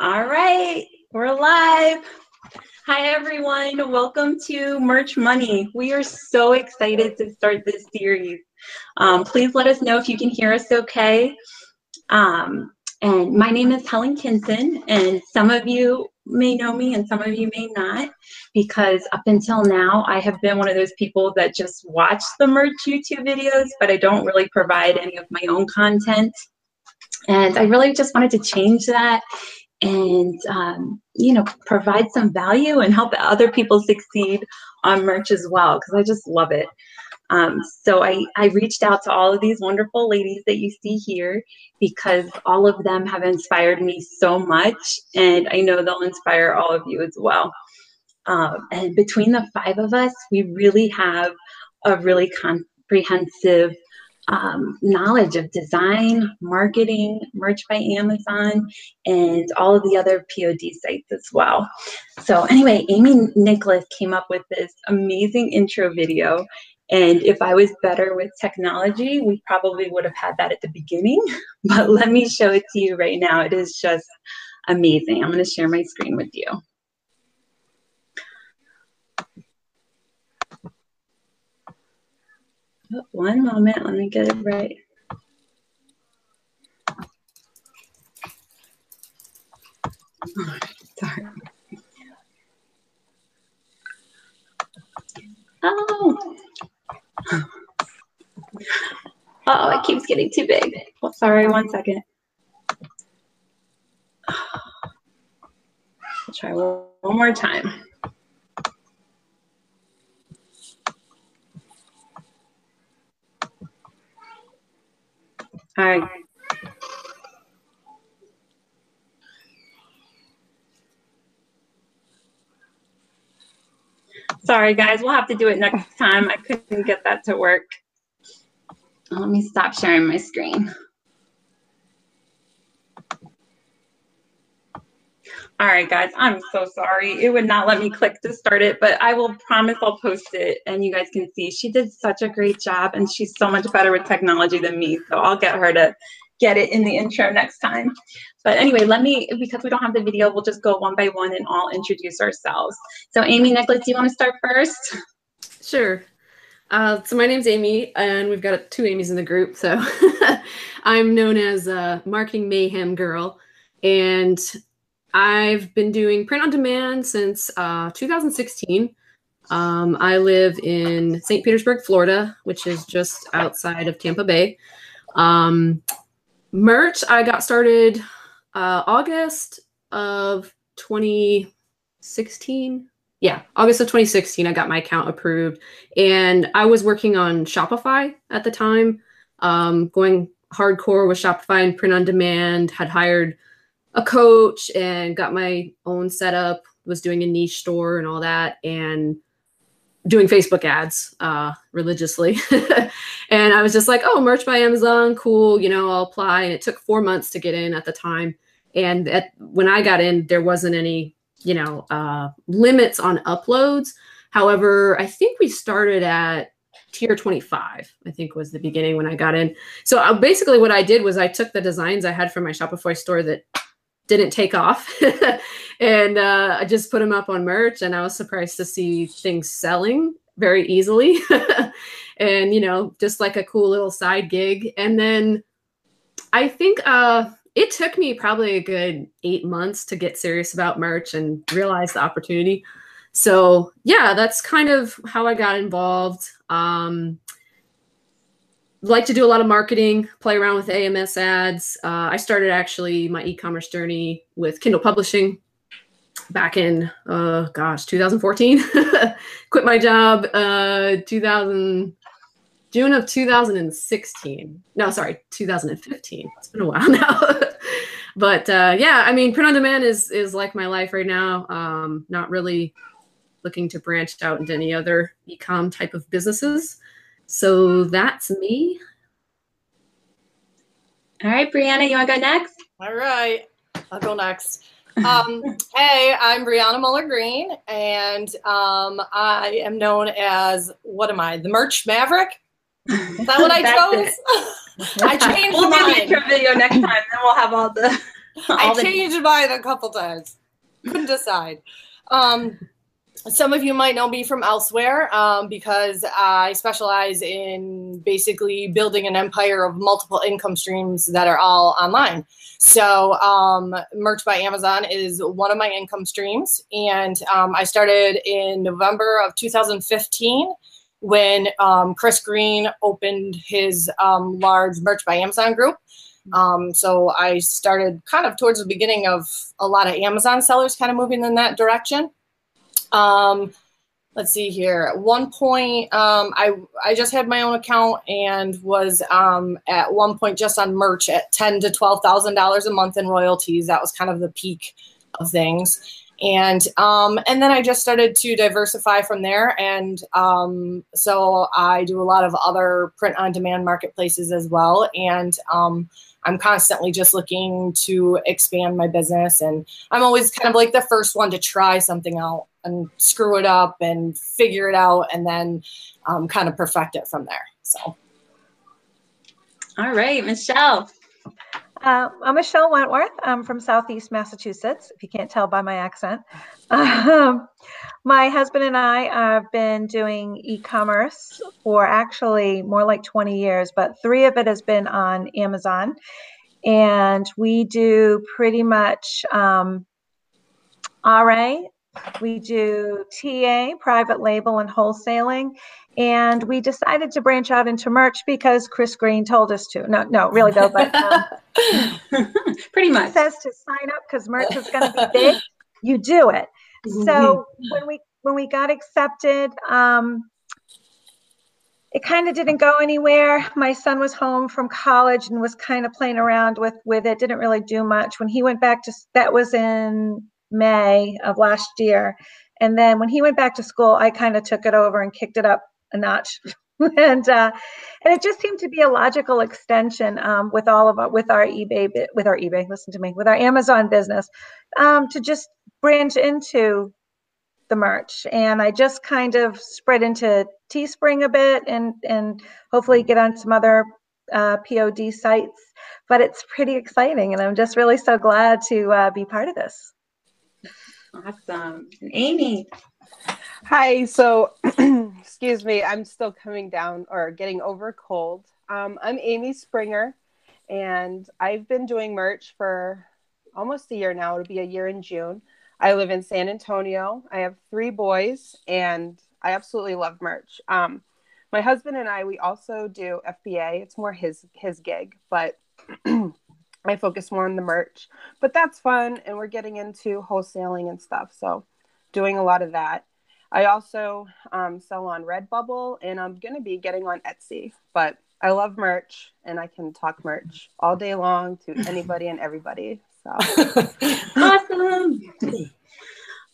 All right, we're live. Hi, everyone. Welcome to Merch Money. We are so excited to start this series. Um, please let us know if you can hear us okay. Um, and my name is Helen Kinson, and some of you may know me and some of you may not, because up until now, I have been one of those people that just watch the merch YouTube videos, but I don't really provide any of my own content. And I really just wanted to change that and um, you know provide some value and help other people succeed on merch as well because I just love it. Um, so I, I reached out to all of these wonderful ladies that you see here because all of them have inspired me so much and I know they'll inspire all of you as well. Um, and between the five of us, we really have a really comprehensive um, knowledge of design, marketing, merch by Amazon, and all of the other POD sites as well. So anyway, Amy Nicholas came up with this amazing intro video. And if I was better with technology, we probably would have had that at the beginning. But let me show it to you right now. It is just amazing. I'm going to share my screen with you. One moment, let me get it right. Oh, sorry. Oh. Oh, it keeps getting too big. Well, sorry, one second. I'll try one more time. Right. Sorry, guys. We'll have to do it next time. I couldn't get that to work. Let me stop sharing my screen. All right, guys, I'm so sorry. It would not let me click to start it, but I will promise I'll post it and you guys can see. She did such a great job and she's so much better with technology than me. So I'll get her to get it in the intro next time. But anyway, let me, because we don't have the video, we'll just go one by one and all introduce ourselves. So Amy Nicholas, do you want to start first? Sure. Uh, so my name's Amy, and we've got two Amy's in the group. So I'm known as a marketing mayhem girl, and I've been doing print on demand since uh, 2016. Um, I live in St. Petersburg, Florida, which is just outside of Tampa Bay. Um, merch, I got started uh, August of 2016. Yeah, August of 2016, I got my account approved. And I was working on Shopify at the time, um, going hardcore with Shopify and print on demand, had hired a coach and got my own setup, was doing a niche store and all that, and doing Facebook ads uh, religiously. and I was just like, oh, merch by Amazon, cool, you know, I'll apply. And it took four months to get in at the time. And at, when I got in, there wasn't any, you know, uh, limits on uploads. However, I think we started at tier 25 i think was the beginning when i got in so uh, basically what i did was i took the designs i had from my shopify store that didn't take off. And uh, i just put them up on merch and i was surprised to see things selling very easily. And you know just like a cool little side gig. And then i think uh, it took me probably a good eight months to get serious about merch and realize the opportunity. So yeah that's kind of how i got involved. Um, like to do a lot of marketing, play around with AMS ads. Uh, I started actually my e-commerce journey with Kindle Publishing back in uh, gosh 2014. Quit my job uh, 2000 June of 2016. No, sorry, 2015. It's been a while now. but uh, yeah, I mean, print on demand is is like my life right now. Um, not really looking to branch out into any other e-com type of businesses. So that's me. All right, Brianna, you want to go next? All right, I'll go next. Um, hey, I'm Brianna Muller Green, and um, I am known as what am I? The Merch Maverick. Is that what I chose? I changed we'll mine. do the video next time, then we'll have all the I the- changed mine a couple times. Couldn't decide. Um, some of you might know me from elsewhere um, because I specialize in basically building an empire of multiple income streams that are all online. So, um, Merch by Amazon is one of my income streams. And um, I started in November of 2015 when um, Chris Green opened his um, large Merch by Amazon group. Um, so I started kind of towards the beginning of a lot of Amazon sellers kind of moving in that direction. Um, let's see here. At one point, um, I I just had my own account and was um, at one point just on merch at ten to twelve thousand dollars a month in royalties. That was kind of the peak of things. And um, and then I just started to diversify from there, and um, so I do a lot of other print on demand marketplaces as well. And um, I'm constantly just looking to expand my business, and I'm always kind of like the first one to try something out and screw it up and figure it out, and then um, kind of perfect it from there. So. All right, Michelle. Uh, I'm Michelle Wentworth. I'm from Southeast Massachusetts, if you can't tell by my accent. Um, my husband and I have been doing e commerce for actually more like 20 years, but three of it has been on Amazon. And we do pretty much um, RA, we do TA, private label, and wholesaling. And we decided to branch out into merch because Chris Green told us to. No, no, really though, but um, Pretty he much. says to sign up because merch is going to be big. You do it. So when we when we got accepted, um, it kind of didn't go anywhere. My son was home from college and was kind of playing around with with it. Didn't really do much. When he went back to that was in May of last year, and then when he went back to school, I kind of took it over and kicked it up a notch. and uh, and it just seemed to be a logical extension um, with all of our, with our eBay with our eBay. Listen to me with our Amazon business um, to just branch into the merch and i just kind of spread into teespring a bit and and hopefully get on some other uh, pod sites but it's pretty exciting and i'm just really so glad to uh, be part of this Awesome. And Amy. Hi, so excuse me, I'm still coming down or getting over cold. Um, I'm Amy Springer, and I've been doing merch for almost a year now. It'll be a year in June. I live in San Antonio. I have three boys, and I absolutely love merch. Um, my husband and I, we also do FBA. It's more his his gig, but I focus more on the merch. But that's fun, and we're getting into wholesaling and stuff. So, doing a lot of that. I also um, sell on Redbubble, and I'm going to be getting on Etsy. But I love merch, and I can talk merch all day long to anybody and everybody. So, Awesome.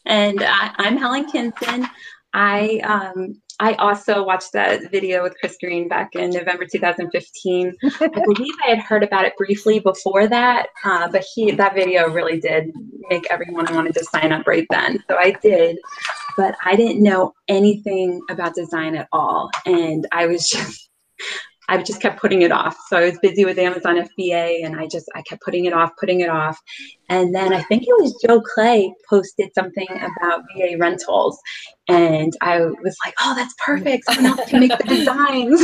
And I, I'm Helen Kinson. I um, I also watched that video with Chris Green back in November 2015. I believe I had heard about it briefly before that, uh, but he that video really did make everyone wanted to sign up right then. So I did, but I didn't know anything about design at all, and I was just I just kept putting it off. So I was busy with Amazon FBA and I just I kept putting it off, putting it off. And then I think it was Joe Clay posted something about VA rentals. And I was like, oh, that's perfect. Someone else can make the designs.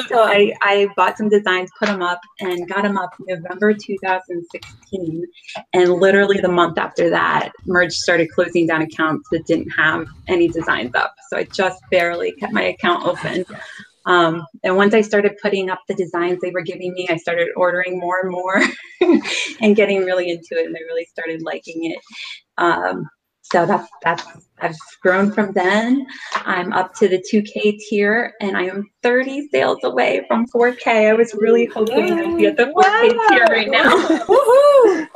so I, I bought some designs, put them up, and got them up November 2016. And literally the month after that, Merch started closing down accounts that didn't have any designs up. So I just barely kept my account open. Um, and once I started putting up the designs they were giving me, I started ordering more and more and getting really into it. And I really started liking it. Um, so that's that's I've grown from then. I'm up to the 2K tier, and I am 30 sales away from 4K. I was really hoping I'd be at the 4K tier right now. Woohoo!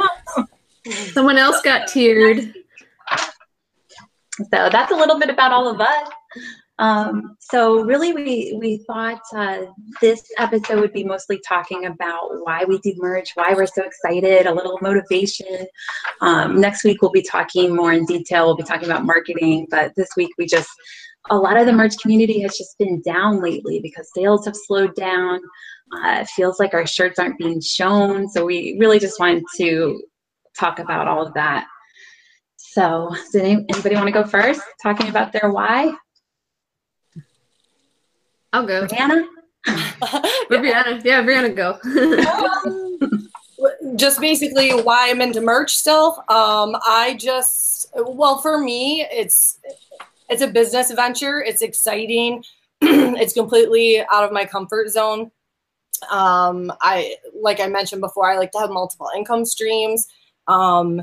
Someone else got tiered. So that's a little bit about all of us. Um, so really, we we thought uh, this episode would be mostly talking about why we do merch, why we're so excited, a little motivation. Um, next week we'll be talking more in detail. We'll be talking about marketing, but this week we just a lot of the merch community has just been down lately because sales have slowed down. Uh, it feels like our shirts aren't being shown. So we really just wanted to talk about all of that. So, does anybody want to go first, talking about their why? I'll go. Brianna? Brianna. Yeah, Brianna, go. just basically why I'm into merch still. Um, I just, well, for me, it's it's a business venture. It's exciting. it's completely out of my comfort zone. Um, I like I mentioned before, I like to have multiple income streams. Um,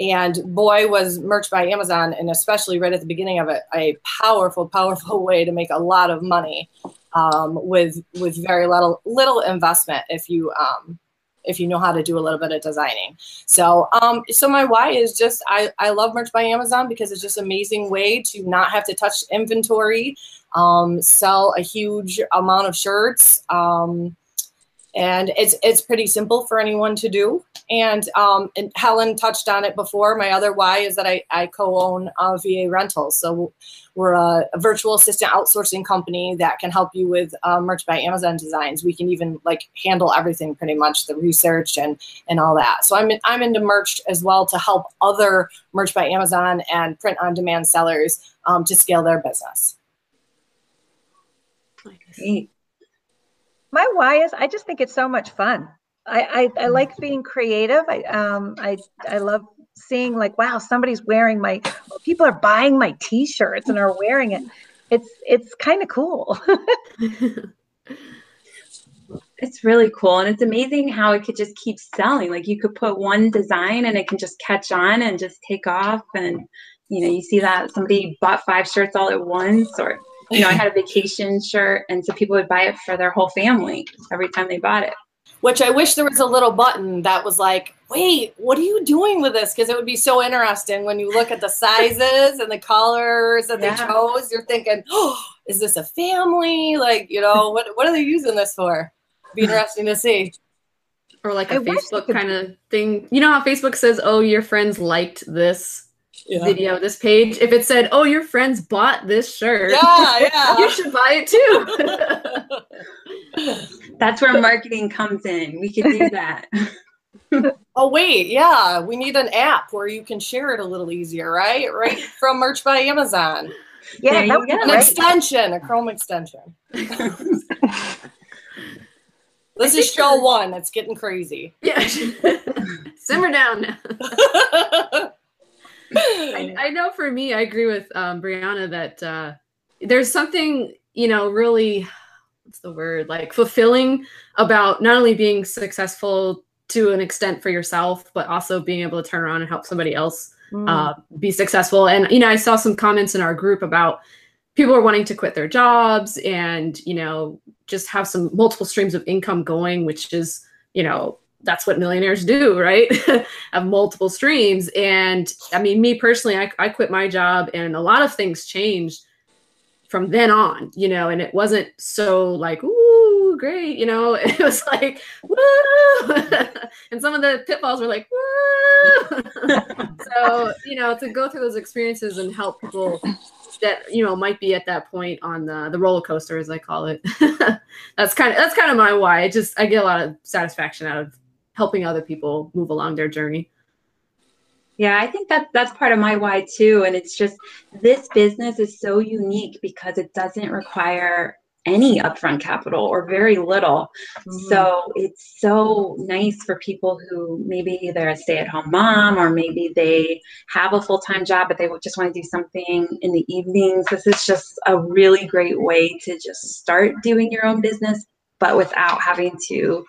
and boy, was merch by Amazon, and especially right at the beginning of it, a powerful, powerful way to make a lot of money um, with with very little little investment if you um, if you know how to do a little bit of designing. So, um, so my why is just I, I love merch by Amazon because it's just amazing way to not have to touch inventory, um, sell a huge amount of shirts, um, and it's it's pretty simple for anyone to do. And, um, and Helen touched on it before. My other why is that I, I co-own uh, VA Rentals, so we're a, a, virtual assistant outsourcing company that can help you with uh, merch by Amazon designs. We can even like handle everything pretty much, the research and and all that. So I'm in, I'm into merch as well to help other merch by Amazon and print on demand sellers um, to scale their business. Great. My why is I just think it's so much fun. I, I, I like being creative. I um I I love seeing like wow somebody's wearing my people are buying my t-shirts and are wearing it it's it's kind of cool it's really cool and it's amazing how it could just keep selling like you could put one design and it can just catch on and just take off and you know you see that somebody bought five shirts all at once or you know i mm-hmm. had a vacation shirt and so people would buy it for their whole family every time they bought it which I wish there was a little button that was like, wait, what are you doing with this? Because it would be so interesting when you look at the sizes and the colors that yeah. they chose. You're thinking, oh, is this a family? Like, you know, what, what are they using this for? Be interesting to see. Or like a I Facebook kind of thing. You know how Facebook says, oh, your friends liked this yeah. video, this page. If it said, "Oh, your friends bought this shirt," yeah, yeah, you should buy it too. That's where marketing comes in. We could do that. oh wait, yeah, we need an app where you can share it a little easier, right? Right from Merch by Amazon. Yeah, an right? extension, a Chrome extension. this is show one. It's getting crazy. Yeah, simmer down now. I, I, know for me, I agree with um, Brianna that uh, there's something you know really what's the word like fulfilling about not only being successful to an extent for yourself but also being able to turn around and help somebody else mm. uh, be successful and you know i saw some comments in our group about people are wanting to quit their jobs and you know just have some multiple streams of income going which is you know that's what millionaires do right have multiple streams and i mean me personally I, I quit my job and a lot of things changed from then on, you know, and it wasn't so like, ooh, great, you know, it was like, woo, and some of the pitfalls were like, woo. so, you know, to go through those experiences and help people that, you know, might be at that point on the, the roller coaster, as I call it. that's kind of, that's kind of my why. It just, I get a lot of satisfaction out of helping other people move along their journey. Yeah, I think that that's part of my why too. And it's just this business is so unique because it doesn't require any upfront capital or very little. Mm-hmm. So it's so nice for people who maybe they're a stay at home mom or maybe they have a full time job, but they just want to do something in the evenings. This is just a really great way to just start doing your own business, but without having to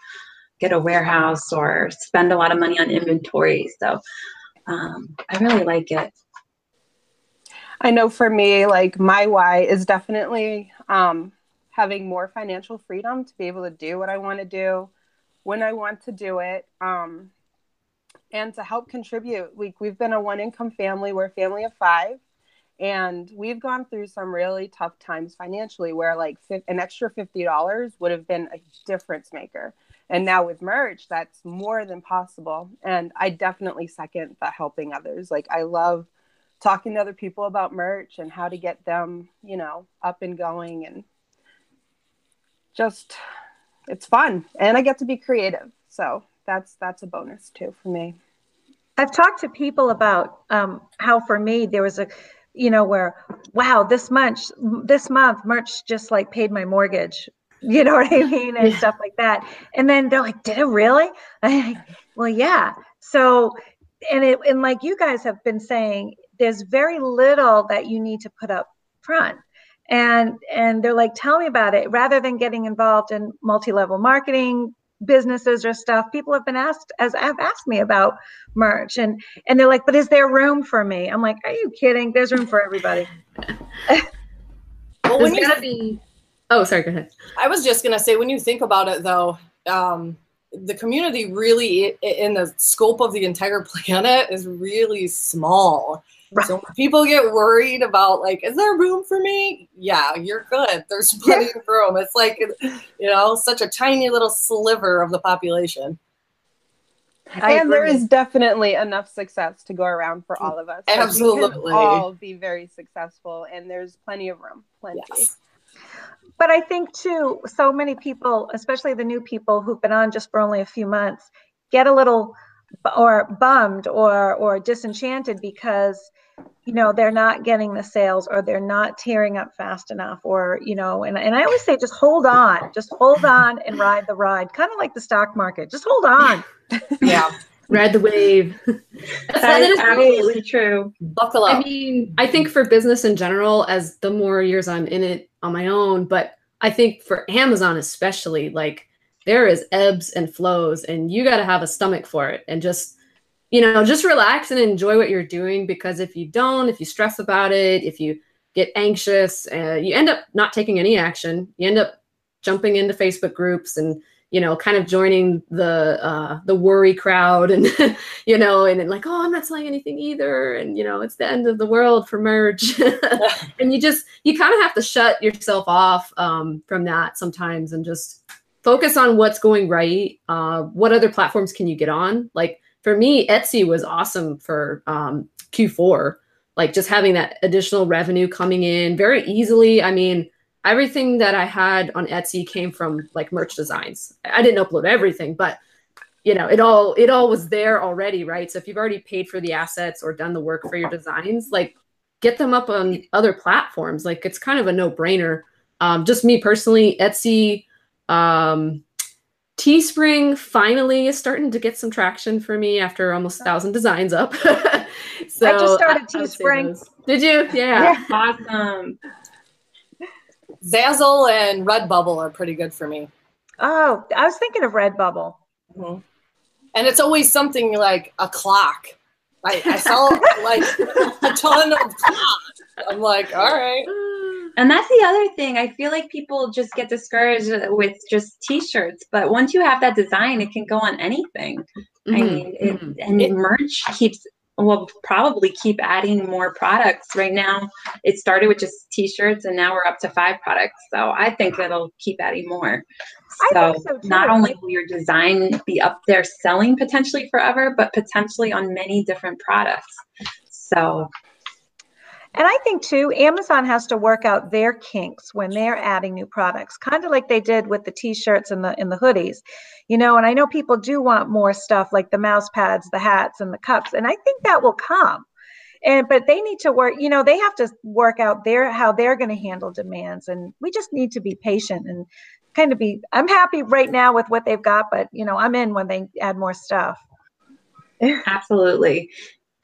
get a warehouse or spend a lot of money on inventory. So um, I really like it. I know for me, like my why is definitely um, having more financial freedom to be able to do what I want to do when I want to do it. Um, and to help contribute. We, we've been a one income family, we're a family of five. And we've gone through some really tough times financially where like an extra $50 would have been a difference maker. And now with merch, that's more than possible. And I definitely second the helping others. Like I love talking to other people about merch and how to get them, you know, up and going and just it's fun and I get to be creative. So that's that's a bonus too for me. I've talked to people about um, how for me there was a, you know, where wow this month this month merch just like paid my mortgage, you know what I mean, and yeah. stuff like that. And then they're like, did it really? Like, well, yeah. So, and it and like you guys have been saying, there's very little that you need to put up front and and they're like tell me about it rather than getting involved in multi-level marketing businesses or stuff people have been asked as have asked me about merch and and they're like but is there room for me i'm like are you kidding there's room for everybody well when you be oh sorry go ahead i was just gonna say when you think about it though um the community really in the scope of the entire planet is really small Right. So people get worried about like, is there room for me? Yeah, you're good. There's plenty yeah. of room. It's like, you know, such a tiny little sliver of the population. I and agree. there is definitely enough success to go around for all of us. Absolutely, we all be very successful, and there's plenty of room. Plenty. Yes. But I think too, so many people, especially the new people who've been on just for only a few months, get a little or bummed or or disenchanted because you know they're not getting the sales or they're not tearing up fast enough or you know and, and i always say just hold on just hold on and ride the ride kind of like the stock market just hold on. Yeah ride the wave. That is absolutely true. Buckle up. I mean i think for business in general as the more years i'm in it on my own but i think for amazon especially like there is ebbs and flows and you got to have a stomach for it and just you know, just relax and enjoy what you're doing because if you don't, if you stress about it, if you get anxious, uh, you end up not taking any action. You end up jumping into Facebook groups and you know, kind of joining the uh, the worry crowd, and you know, and, and like, oh, I'm not selling anything either, and you know, it's the end of the world for merch, and you just you kind of have to shut yourself off um, from that sometimes, and just focus on what's going right. Uh, what other platforms can you get on? Like for me, Etsy was awesome for um, Q4. Like just having that additional revenue coming in very easily. I mean, everything that I had on Etsy came from like merch designs. I didn't upload everything, but you know, it all it all was there already, right? So if you've already paid for the assets or done the work for your designs, like get them up on other platforms. Like it's kind of a no-brainer. Um, just me personally, Etsy, um, Teespring finally is starting to get some traction for me after almost a thousand designs up. so I just started Teespring. Did you? Yeah. yeah. Awesome. Zazzle and Redbubble are pretty good for me. Oh, I was thinking of Redbubble. Mm-hmm. And it's always something like a clock. I, I saw like a ton of clocks. I'm like, all right. And that's the other thing. I feel like people just get discouraged with just t-shirts, but once you have that design, it can go on anything. Mm-hmm. I mean, it, mm-hmm. and it, merch keeps will probably keep adding more products. Right now, it started with just t-shirts, and now we're up to five products. So I think it'll keep adding more. So, so not only will your design be up there selling potentially forever, but potentially on many different products. So and I think too, Amazon has to work out their kinks when they're adding new products, kind of like they did with the t-shirts and the and the hoodies. You know, and I know people do want more stuff like the mouse pads, the hats, and the cups. And I think that will come. And but they need to work, you know, they have to work out their how they're going to handle demands. And we just need to be patient and kind of be I'm happy right now with what they've got, but you know, I'm in when they add more stuff. Absolutely.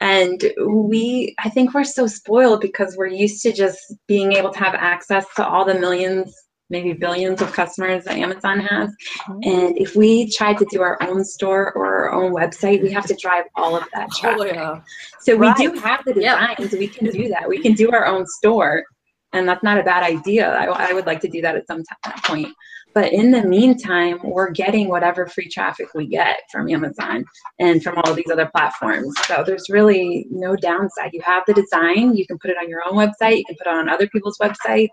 And we, I think we're so spoiled because we're used to just being able to have access to all the millions, maybe billions of customers that Amazon has. Mm-hmm. And if we tried to do our own store or our own website, we have to drive all of that traffic. Oh, yeah. So we right. do have the designs. We can do that. We can do our own store. And that's not a bad idea. I, I would like to do that at some t- point. But in the meantime, we're getting whatever free traffic we get from Amazon and from all these other platforms. So there's really no downside. You have the design, you can put it on your own website, you can put it on other people's websites,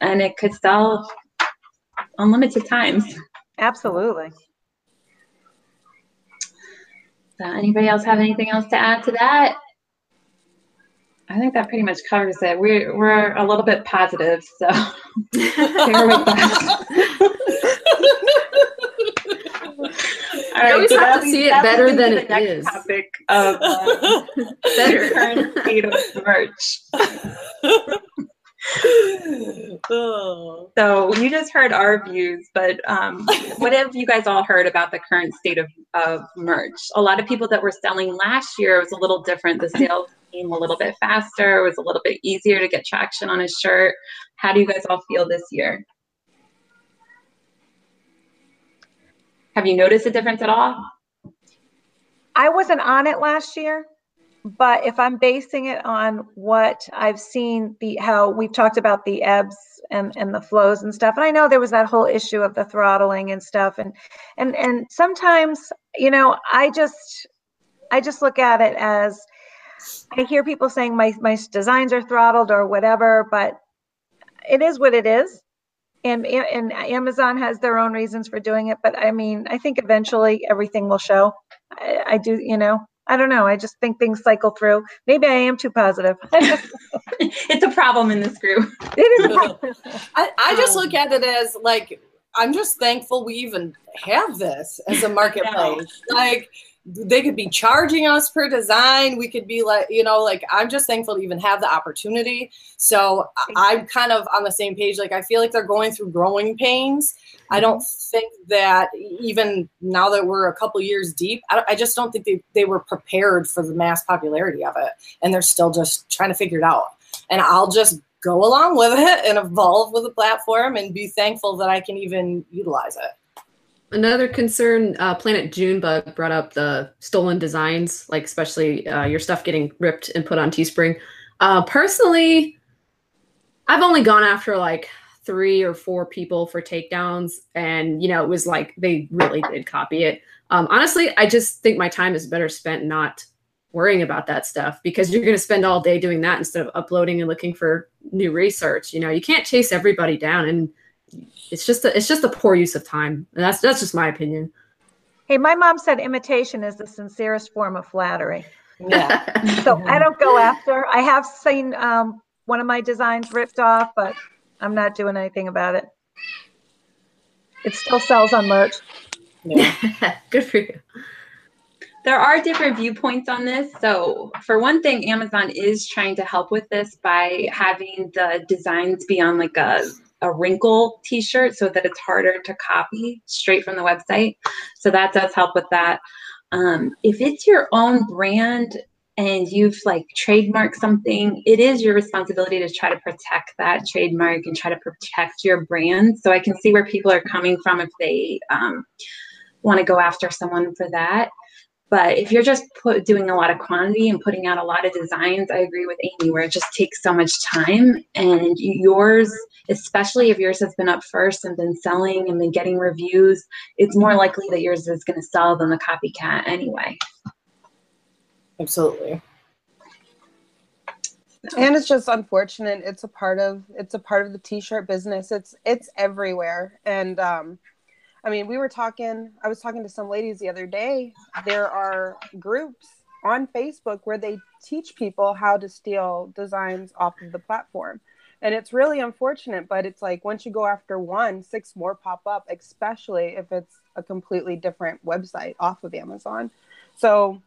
and it could sell unlimited times. Absolutely. So anybody else have anything else to add to that? I think that pretty much covers it. We're we're a little bit positive, so bear with us. All You always so have to see it better than into it the next is. Topic of uh, Better. current state of merch. oh. So you just heard our views, but um, what have you guys all heard about the current state of, of merch? A lot of people that were selling last year was a little different. The sales came a little bit faster. Was a little bit easier to get traction on a shirt. How do you guys all feel this year? Have you noticed a difference at all? I wasn't on it last year, but if I'm basing it on what I've seen, the how we've talked about the ebbs and and the flows and stuff, and I know there was that whole issue of the throttling and stuff, and and and sometimes you know I just I just look at it as I hear people saying my my designs are throttled or whatever, but it is what it is. And, and Amazon has their own reasons for doing it, but I mean, I think eventually everything will show. I, I do, you know, I don't know. I just think things cycle through. Maybe I am too positive. it's a problem in this group. is a problem. I, I just Um, look at it as like I'm just thankful we even have this as a marketplace. like they could be charging us per design. We could be like, you know, like I'm just thankful to even have the opportunity. So I'm kind of on the same page. Like I feel like they're going through growing pains. I don't think that even now that we're a couple years deep, I, don't- I just don't think they, they were prepared for the mass popularity of it. And they're still just trying to figure it out. And I'll just go along with it and evolve with the platform and be thankful that I can even utilize it. Another concern, uh, Planet Junebug brought up the stolen designs, like especially uh, your stuff getting ripped and put on Teespring. Uh, personally, I've only gone after like three or four people for takedowns, and you know it was like they really did copy it. Um, honestly, I just think my time is better spent not worrying about that stuff because you're going to spend all day doing that instead of uploading and looking for new research. You know, you can't chase everybody down and it's just a, it's just a poor use of time and that's that's just my opinion Hey, my mom said imitation is the sincerest form of flattery. Yeah. So I don't go after. I have seen um, one of my designs ripped off, but I'm not doing anything about it. It still sells on merch. yeah. good for you There are different viewpoints on this. So, for one thing, Amazon is trying to help with this by having the designs be on like a, a wrinkle t shirt so that it's harder to copy straight from the website. So, that does help with that. Um, if it's your own brand and you've like trademarked something, it is your responsibility to try to protect that trademark and try to protect your brand. So, I can see where people are coming from if they um, want to go after someone for that. But if you're just put, doing a lot of quantity and putting out a lot of designs, I agree with Amy, where it just takes so much time. And yours, especially if yours has been up first and been selling and been getting reviews, it's more likely that yours is going to sell than the copycat anyway. Absolutely. and it's just unfortunate it's a part of it's a part of the t-shirt business it's it's everywhere and um i mean we were talking i was talking to some ladies the other day there are groups on facebook where they teach people how to steal designs off of the platform and it's really unfortunate but it's like once you go after one six more pop up especially if it's a completely different website off of amazon so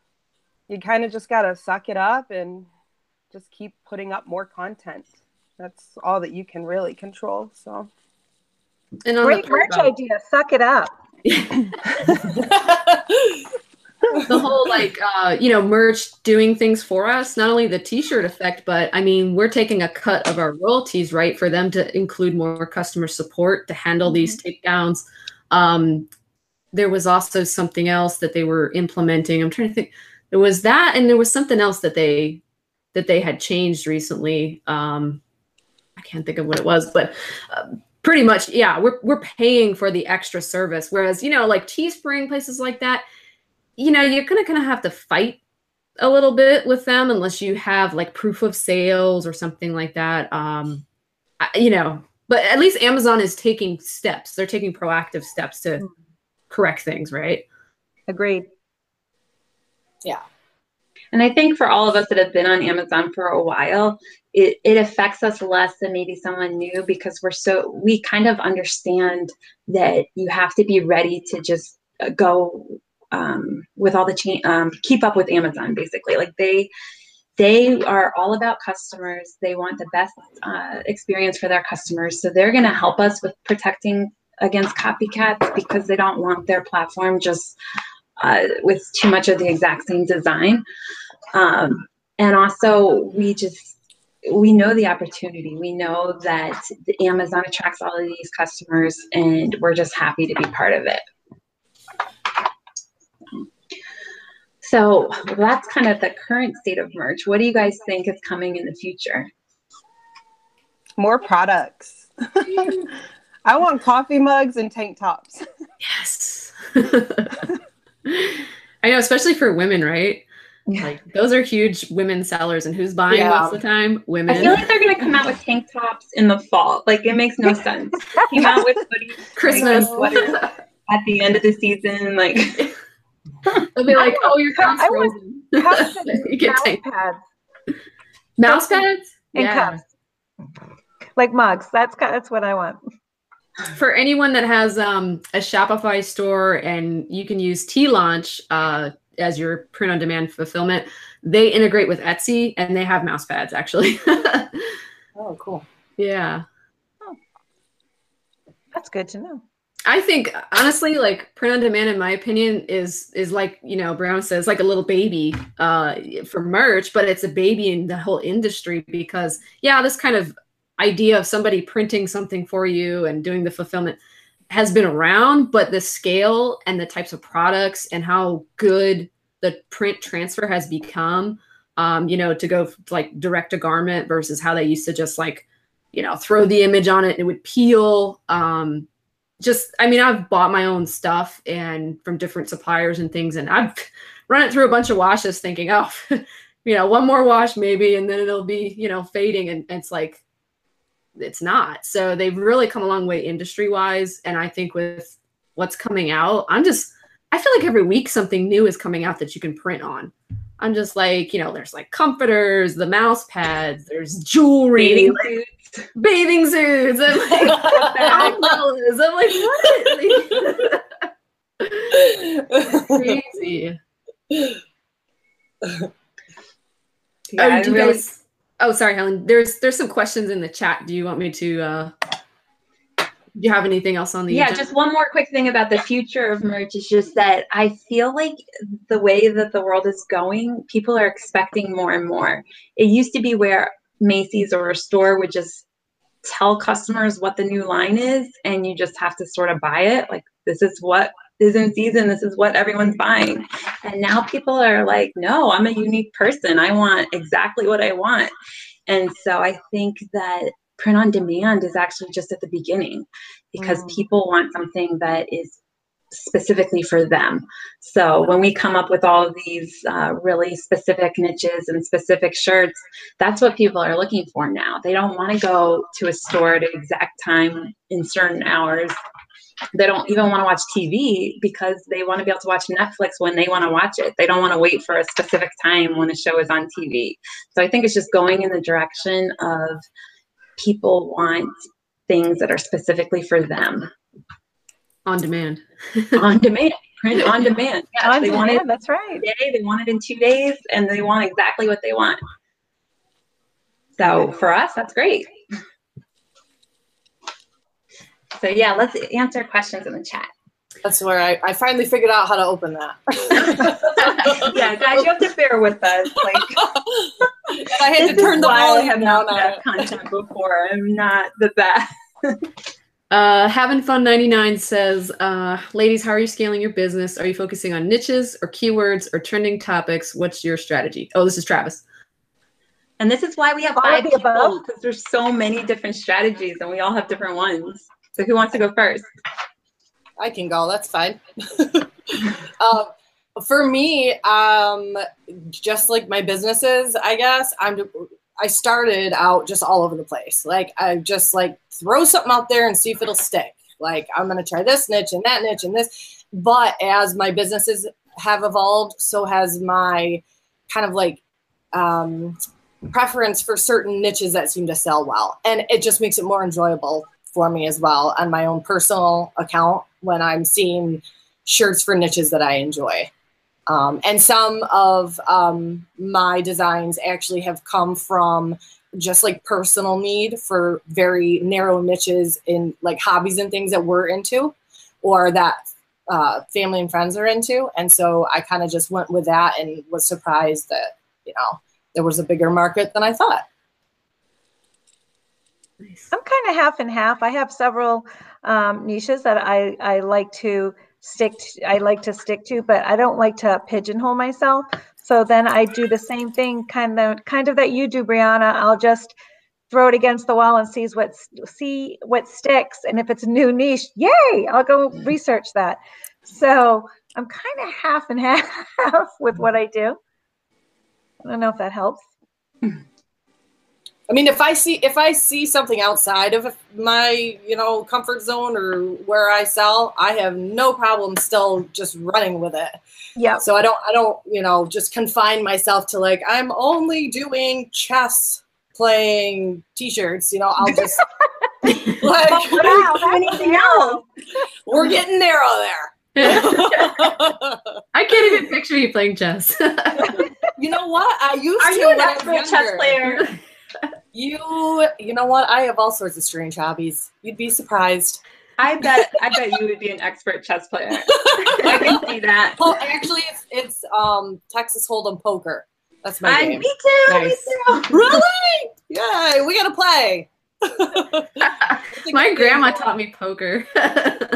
you kind of just got to suck it up and just keep putting up more content. That's all that you can really control. So and on Great the, merch about idea. Suck it up. the whole like uh you know merch doing things for us not only the t-shirt effect but i mean we're taking a cut of our royalties right for them to include more customer support to handle these takedowns. Um there was also something else that they were implementing. I'm trying to think. There was that and there was something else that they that they had changed recently. Um i can't think of what it was but uh, pretty much yeah we're, we're paying for the extra service. Whereas you know like teespring places like that you know you're gonna kind of have to fight a little bit with them unless you have like proof of sales or something like that. Um I, you know but at least amazon is taking steps. They're taking proactive steps to correct things right? Agreed. And I think for all of us that have been on Amazon for a while, it, it affects us less than maybe someone new because we're so, we kind of understand that you have to be ready to just uh, go um, with all the change, um, keep up with Amazon basically. Like they, they are all about customers. They want the best uh, experience for their customers. So they're going to help us with protecting against copycats because they don't want their platform just uh, with too much of the exact same design. Um, and also, we just we know the opportunity. We know that the Amazon attracts all of these customers, and we're just happy to be part of it. So that's kind of the current state of merch. What do you guys think is coming in the future? More products. I want coffee mugs and tank tops. Yes. I know, especially for women, right? Yeah. Like those are huge women sellers, and who's buying Yeah. most of the time? Women. I feel like they're gonna come out with tank tops in the fall. Like it makes no sense. Came out with hoodies Christmas. at the end of the season. Like They'll be like, "Oh, your cups frozen." Cups you get mouse tank pads mouse pads and Yeah. cups. Like mugs. That's that's what I want. For anyone that has um, a Shopify store and you can use Teelaunch uh, as your print on demand fulfillment, they integrate with Etsy and they have mouse pads actually. Oh, cool. yeah. That's good to know. I think honestly, like print on demand, in my opinion, is is like you know Brown says, like a little baby uh, for merch, but it's a baby in the whole industry because yeah, this kind of idea of somebody printing something for you and doing the fulfillment has been around, but the scale and the types of products and how good the print transfer has become, um, you know, to go like direct to garment versus how they used to just like, you know, throw the image on it and it would peel. Um, just i mean i've bought my own stuff and from different suppliers and things and i've run it through a bunch of washes thinking oh you know one more wash maybe and then it'll be you know fading and, and it's like it's not so they've really come a long way industry wise and i think with what's coming out i'm just i feel like every week something new is coming out that you can print on i'm just like you know there's like comforters the mouse pads there's jewelry bathing suits. bathing suits and like umbrellas. I'm like, what? Crazy. Yeah, oh, I do you really- guys? Oh, sorry, Helen. There's there's some questions in the chat. Do you want me to? uh Do you have anything else on the? yeah, agenda? just one more quick thing about the future of merch is just that I feel like the way that the world is going, people are expecting more and more. It used to be where Macy's or a store would just tell customers what the new line is, and you just have to sort of buy it. Like, this is what is in season, this is what everyone's buying. And now people are like, no, I'm a unique person. I want exactly what I want. And so I think that print on demand is actually just at the beginning because Mm. people want something that is specifically for them. So when we come up with all of these uh, really specific niches and specific shirts, that's what people are looking for now. They don't want to go to a store at an exact time in certain hours. They don't even want to watch TV because they want to be able to watch Netflix when they want to watch it. They don't want to wait for a specific time when a show is on TV. So I think it's just going in the direction of people want things that are specifically for them on demand. on demand, print on demand. Yes, On they want it that's right. today, they want it in two days, and they want exactly what they want. So for us, that's great. So yeah, let's answer questions in the chat. That's where I, I finally figured out how to open that. yeah, guys, you have to bear with us. Like I had to turn is the why I volume have down not on had it. content before. I'm not the best. Uh, Having Fun 99 says, uh, ladies, how are you scaling your business? Are you focusing on niches or keywords or trending topics? What's your strategy? Oh, this is Travis. And this is why we have All five people because there's so many different strategies, and we all have different ones. So who wants to go first? I can go. That's fine. um, for me, um, just like my businesses, I guess I'm. I started out just all over the place. Like I just like throw something out there and see if it'll stick. Like I'm gonna try this niche and that niche and this. But as my businesses have evolved, so has my kind of like um, preference for certain niches that seem to sell well, and it just makes it more enjoyable for me as well on my own personal account when I'm seeing shirts for niches that I enjoy. Um, and some of um, my designs actually have come from just like personal need for very narrow niches in like hobbies and things that we're into or that uh, family and friends are into. And so I kind of just went with that and was surprised that, you know, there was a bigger market than I thought. Nice. I'm kind of half and half. I have several um, niches that I, I like to stick to, I like to stick to, but I don't like to pigeonhole myself. So then I do the same thing, kind of kind of that you do, Brianna. I'll just throw it against the wall and sees what see what sticks. And if it's a new niche, yay! I'll go research that. So I'm kind of half and half with what I do. I don't know if that helps. I mean, if I see if I see something outside of my you know comfort zone or where I sell, I have no problem still just running with it. Yeah. So I don't I don't you know just confine myself to like I'm only doing chess playing T-shirts. You know, I'll just like wow, anything else. We're getting narrow there. I can't even picture you playing chess. you know what? I used Are to. you an expert chess player? You, you know what? I have all sorts of strange hobbies. You'd be surprised. I bet, I bet you would be an expert chess player. I can see that. Oh, actually, it's it's um Texas Hold'em poker. That's my I, game. me too. Nice. Me too. Really? Yay! We gotta play. My grandma taught me poker.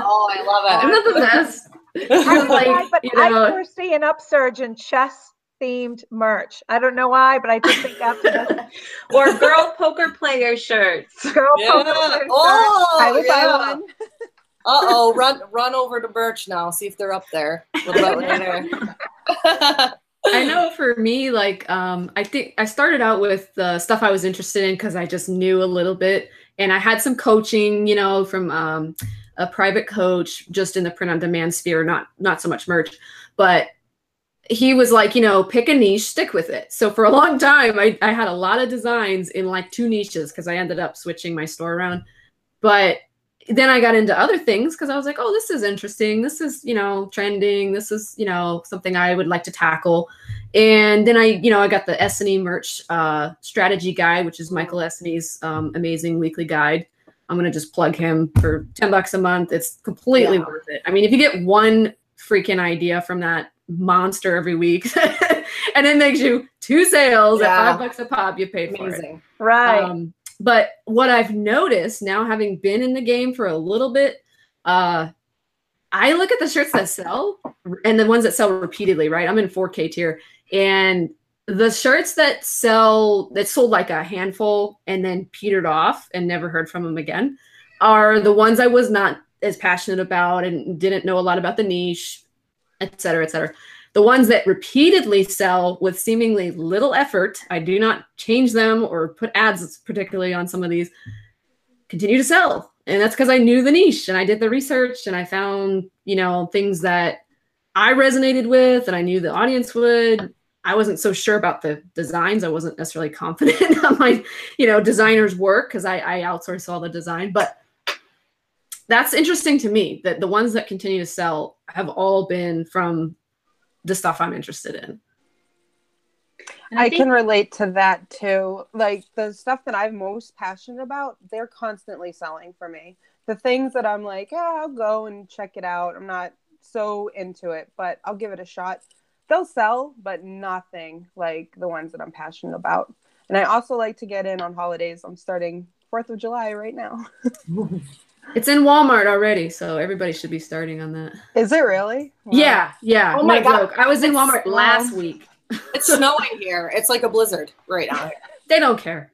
Oh, I love Isn't that the best? I don't Like, but you know- I foresee an upsurge in chess themed merch. I don't know why, but I just think after this Or girl poker player shirts. girl Yeah. poker shirt, Oh, I would yeah. buy one. Uh oh, run run over to Birch now. See if they're up there. What about when there? I know for me, like, um, I think I started out with the stuff I was interested in because I just knew a little bit, and I had some coaching, you know, from um, a private coach just in the print on demand sphere, not not so much merch, but he was like, you know, pick a niche, stick with it. So for a long time, I, I had a lot of designs in like two niches because I ended up switching my store around, but then I got into other things because I was like, oh, this is interesting. This is, you know, trending. This is, you know, something I would like to tackle. And then I, you know, I got the Essany merch uh, strategy guide, which is Michael Essany's um, amazing weekly guide. I'm going to just plug him for 10 bucks a month. It's completely Yeah. worth it. I mean, if you get one freaking idea from that monster every week and it makes you two sales Yeah. at five bucks a pop, you paid for it. Right. Um, but what I've noticed now, having been in the game for a little bit, uh, I look at the shirts that sell and the ones that sell repeatedly, right? I'm in 4K tier, and the shirts that sell that sold like a handful and then petered off and never heard from them again are the ones I was not as passionate about and didn't know a lot about the niche, et cetera, et cetera. The ones that repeatedly sell with seemingly little effort, I do not change them or put ads particularly on some of these, continue to sell. And that's because I knew the niche and I did the research and I found, you know, things that I resonated with and I knew the audience would. I wasn't so sure about the designs. I wasn't necessarily confident on my, you know, designer's work because I, I outsource all the design. But that's interesting to me that the ones that continue to sell have all been from the stuff I'm interested in. And I think- can relate to that too. Like the stuff that I'm most passionate about, they're constantly selling for me. The things that I'm like, yeah, I'll go and check it out. I'm not so into it, but I'll give it a shot. They'll sell, but nothing like the ones that I'm passionate about. And I also like to get in on holidays. I'm starting 4th of July right now. It's in Walmart already, so everybody should be starting on that. Is it really? Wow. Yeah, yeah. Oh my no God. joke. I was in Walmart slow. last week. It's snowing here. It's like a blizzard right now. They don't care.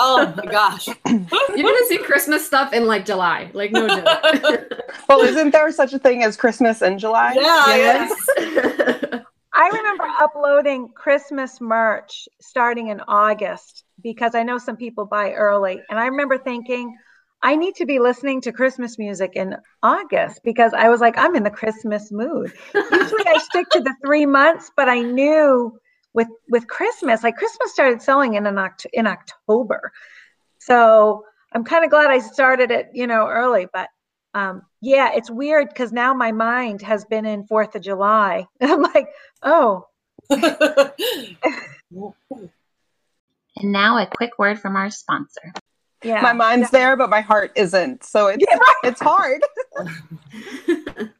Oh my gosh. You're gonna see Christmas stuff in like July. Like no joke. Well, isn't there such a thing as Christmas in July? Yeah, yeah. yes. I remember uploading Christmas merch starting in August because I know some people buy early. And I remember thinking, I need to be listening to Christmas music in August because I was like, I'm in the Christmas mood. Usually I stick to the three months, but I knew with with Christmas. Like Christmas started selling in an Oct- in October, so I'm kind of glad I started it, you know, early. But um, yeah, it's weird because now my mind has been in Fourth of July. I'm like, oh. and now a quick word from our sponsor. Yeah, my mind's there, but my heart isn't. So it's yeah. it's hard.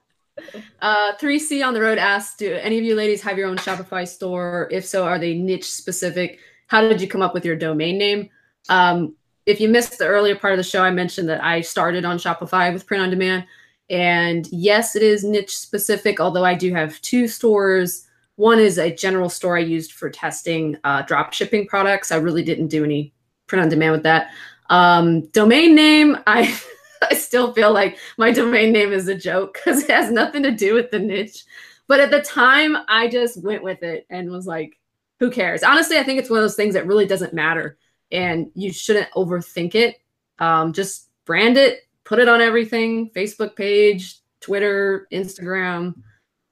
uh, 3C on the road asks, do any of you ladies have your own Shopify store? If so, are they niche specific? How did you come up with your domain name? Um, if you missed the earlier part of the show, I mentioned that I started on Shopify with print on demand. And yes, it is niche specific, although I do have two stores. One is a general store I used for testing uh, drop shipping products. I really didn't do any print on demand with that. Um, domain name, I I still feel like my domain name is a joke because it has nothing to do with the niche. But at the time, I just went with it and was like, who cares? Honestly, I think it's one of those things that really doesn't matter and you shouldn't overthink it. Um, just brand it, put it on everything Facebook page, Twitter, Instagram,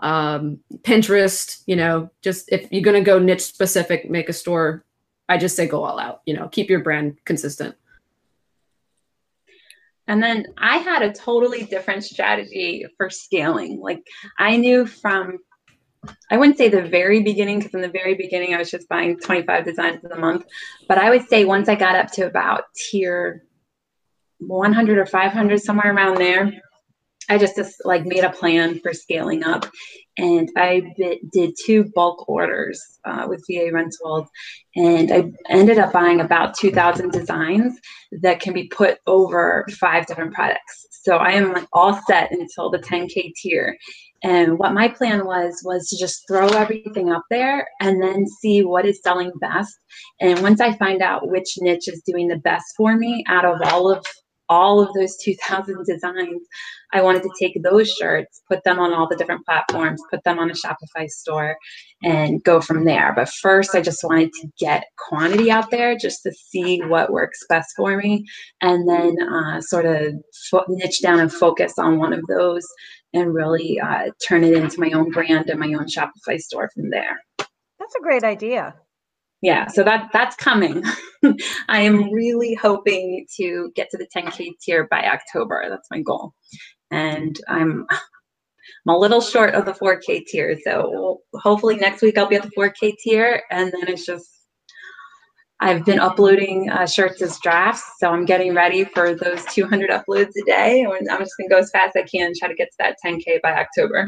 um, Pinterest. You know, just if you're going to go niche specific, make a store, I just say go all out, you know, keep your brand consistent. And then I had a totally different strategy for scaling. Like I knew from, I wouldn't say the very beginning, because in the very beginning I was just buying 25 designs in a month. But I would say once I got up to about tier 100 or 500, somewhere around there, I just, just like made a plan for scaling up. And I did two bulk orders uh, with VA Rentals, and I ended up buying about 2,000 designs that can be put over five different products. So I am like all set until the 10K tier. And what my plan was was to just throw everything up there and then see what is selling best. And once I find out which niche is doing the best for me out of all of all of those 2000 designs, I wanted to take those shirts, put them on all the different platforms, put them on a Shopify store, and go from there. But first, I just wanted to get quantity out there just to see what works best for me, and then uh, sort of fo- niche down and focus on one of those and really uh, turn it into my own brand and my own Shopify store from there. That's a great idea yeah so that that's coming. I am really hoping to get to the 10k tier by october. That's my goal. And i'm i'm a little short of the 4k tier so hopefully next week i'll be at the 4k tier and then it's just i've been uploading uh, shirts as drafts so i'm getting ready for those 200 uploads a day. And i'm just going to go as fast as i can try to get to that 10k by october.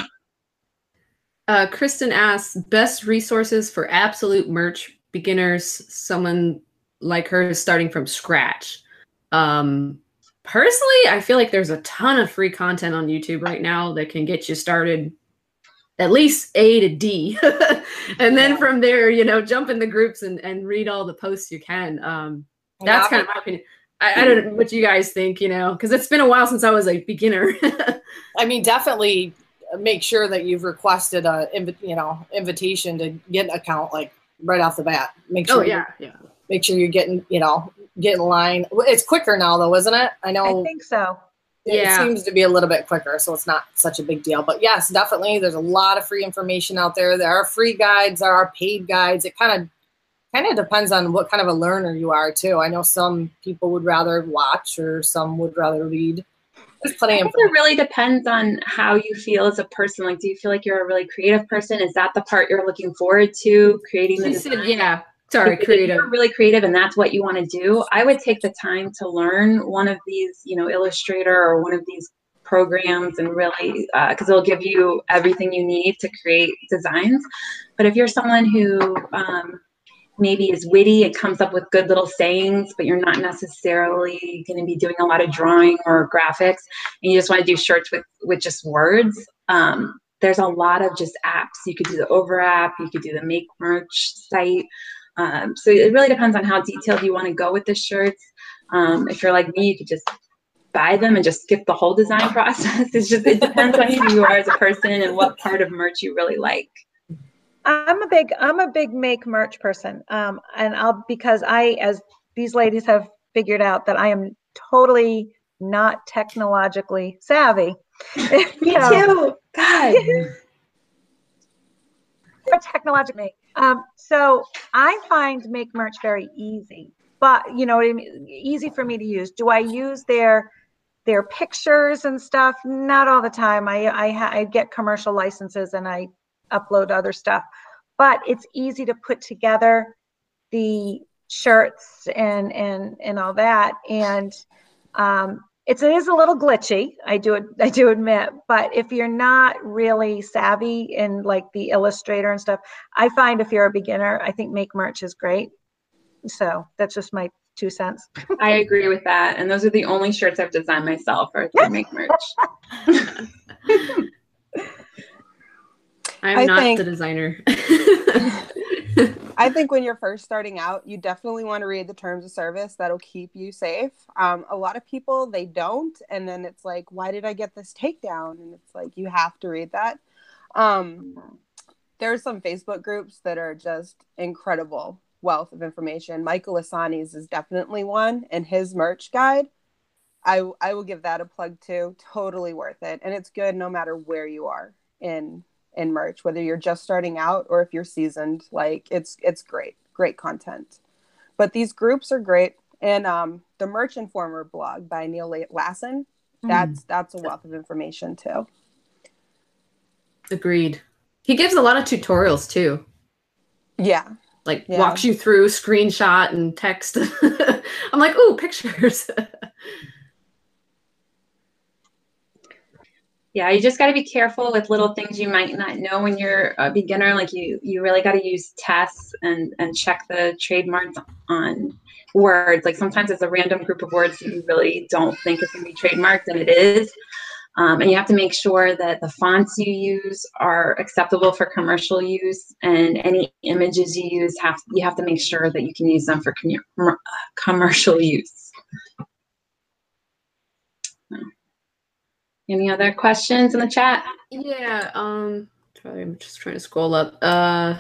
Uh, Kristen asks, best resources for absolute merch beginners, someone like her is starting from scratch. Um, personally, I feel like there's a ton of free content on YouTube right now that can get you started at least A to D. and then yeah. from there, you know, jump in the groups and, and read all the posts you can. Um, that's kind of my opinion. I, I, don't know what you guys think, you know, because it's been a while since I was a beginner. I mean, definitely make sure that you've requested a, you know, invitation to get an account like right off the bat. Make oh, sure. Oh yeah, yeah. Make sure you're getting, you know, get in line. It's quicker now, though, isn't it? I know. I think so. It yeah. seems to be a little bit quicker, so it's not such a big deal. But yes, definitely, there's a lot of free information out there. There are free guides, there are paid guides. It kind of kind of depends on what kind of a learner you are too. I know some people would rather watch, or some would rather read. There's plenty think it really depends on how you feel as a person. Like, do you feel like you're a really creative person? Is that the part you're looking forward to? Creating the design? yeah. Sorry, creative. You're really creative, and that's what you want to do. I would take the time to learn one of these, you know, Illustrator or one of these programs, and really, because uh, it'll give you everything you need to create designs. But if you're someone who um, maybe is witty It comes up with good little sayings, but you're not necessarily going to be doing a lot of drawing or graphics, and you just want to do shirts with with just words. Um, there's a lot of just apps. You could do the Over app, you could do the Make Merch site. Um, so it really depends on how detailed you want to go with the shirts. Um, if you're like me, you could just buy them and just skip the whole design process. It's just it depends on who you are as a person and what part of merch you really like. I'm a big I'm a big make merch person. Um, and I'll because I as these ladies have figured out that I am totally not technologically savvy. Me too. God. technologic make. Um, so I find make merch very easy, but you know, what I mean? easy for me to use. Do I use their their pictures and stuff? Not all the time. I I, I get commercial licenses and I upload other stuff, but it's easy to put together the shirts and and and all that. And um, it's it is a little glitchy i do it i do admit but if you're not really savvy in like the illustrator and stuff i find if you're a beginner i think make merch is great so that's just my two cents I agree with that. And those are the only shirts I've designed myself or through Make Merch. I'm I not think- the designer. I think when you're first starting out, you definitely want to read the terms of service. That'll keep you safe. Um, a lot of people they don't, and then it's like, why did I get this takedown? And it's like you have to read that. Um, there's some Facebook groups that are just incredible wealth of information. Michael Essany's is definitely one, and his merch guide. I I will give that a plug too. Totally worth it, and it's good no matter where you are in in merch whether you're just starting out or if you're seasoned like it's it's great great content but these groups are great and um the merch informer blog by neil lassen that's that's a wealth of information too Agreed. He gives a lot of tutorials too. yeah Like Yeah. walks you through screenshot and text. I'm like, oh pictures. Yeah, you just got to be careful with little things you might not know when you're a beginner. Like you, you really got to use tests and and check the trademarks on words. Like sometimes it's a random group of words that you really don't think is going to be trademarked, and it is. Um, and you have to make sure that the fonts you use are acceptable for commercial use, and any images you use have you have to make sure that you can use them for commu- commercial use. Any other questions in the chat? yeah. Um. Sorry, I'm just trying to scroll up. Uh.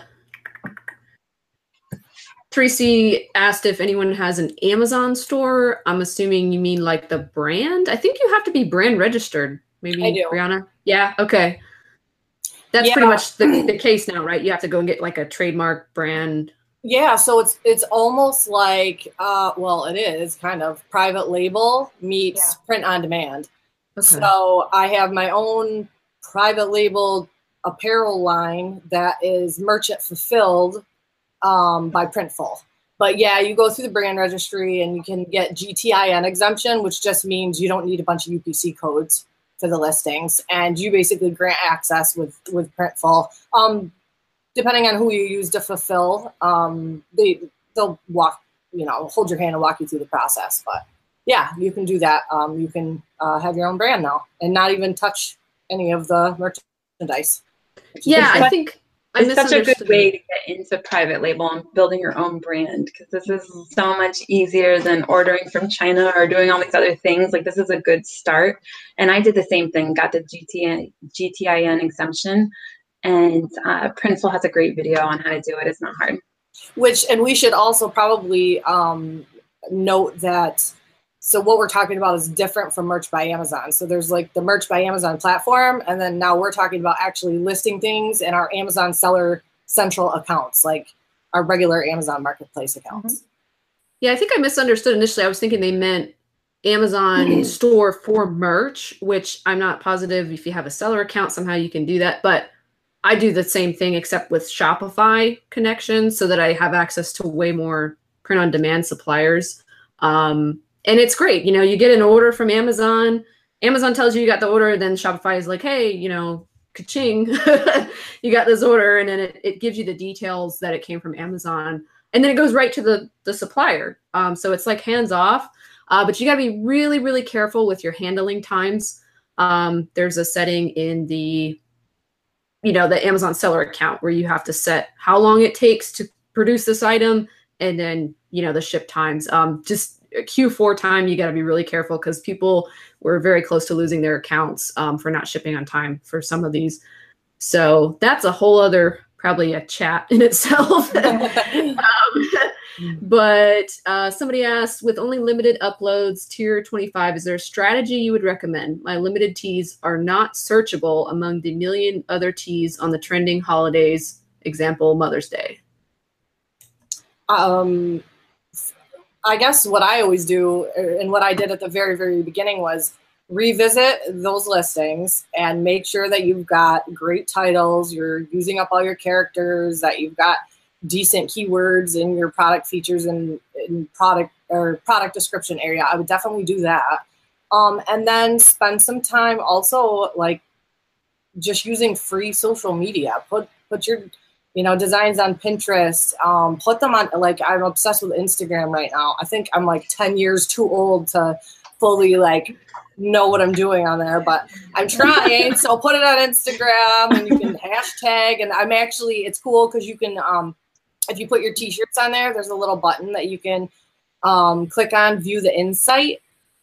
Tracy asked if anyone has an Amazon store. I'm assuming you mean like the brand. I think you have to be brand registered. Maybe I do. Brianna. Yeah. Okay. That's Yeah. pretty much the, the case now, right? You have to go and get like a trademark brand. Yeah, so it's it's almost like uh well it is kind of private label meets Yeah. print on demand. Okay. So I have my own private label apparel line that is merchant fulfilled um, by Printful. But yeah, you go through the brand registry and you can get GTIN exemption, which just means you don't need a bunch of UPC codes for the listings, and you basically grant access with with Printful. Um, depending on who you use to fulfill, um, they they'll walk you know hold your hand and walk you through the process. But yeah, you can do that. Um, you can uh, have your own brand now and not even touch any of the merchandise. yeah, I think I It's such a good way to get into private label and building your own brand because this is so much easier than ordering from China or doing all these other things. Like this is a good start. And I did the same thing, got the GTN, GTIN exemption. And uh, Printful has a great video on how to do it. It's not hard. Which and we should also probably um, note that. So what we're talking about is different from Merch by Amazon. So there's like the Merch by Amazon platform, and then now we're talking about actually listing things in our Amazon Seller Central accounts, like our regular Amazon Marketplace accounts. Yeah, I think I misunderstood initially. I was thinking they meant Amazon store for merch, which I'm not positive if you have a seller account, somehow you can do that. But I do the same thing except with Shopify connections so that I have access to way more print on demand suppliers. Um, and it's great. You know, you get an order from Amazon, Amazon tells you you got the order, then Shopify is like, hey, you know, ka-ching, you got this order. And then it, it gives you the details that it came from Amazon and then it goes right to the the supplier. Um, so it's like hands off, uh, but you got to be really really careful with your handling times. Um, there's a setting in the you know the Amazon seller account where you have to set how long it takes to produce this item and then you know the ship times. Um, just Q4 time, you got to be really careful because people were very close to losing their accounts um, for not shipping on time for some of these. So that's a whole other probably a chat in itself. um, but uh, somebody asked, with only limited uploads, tier 25, is there a strategy you would recommend? My limited teas are not searchable among the million other teas on the trending holidays example Mother's Day? Um, I guess what I always do, er, and what I did at the very, very beginning was revisit those listings and make sure that you've got great titles, you're using up all your characters, that you've got decent keywords in your product features and, and product or product description area. I would definitely do that. Um, and then spend some time also like just using free social media. Put put your you know designs on Pinterest. Um, put them on like I'm obsessed with Instagram right now. I think I'm like 10 years too old to fully like know what I'm doing on there, but I'm trying. so put it on Instagram and you can hashtag. And I'm actually it's cool because you can um if you put your t-shirts on there, there's a little button that you can um, click on view the insight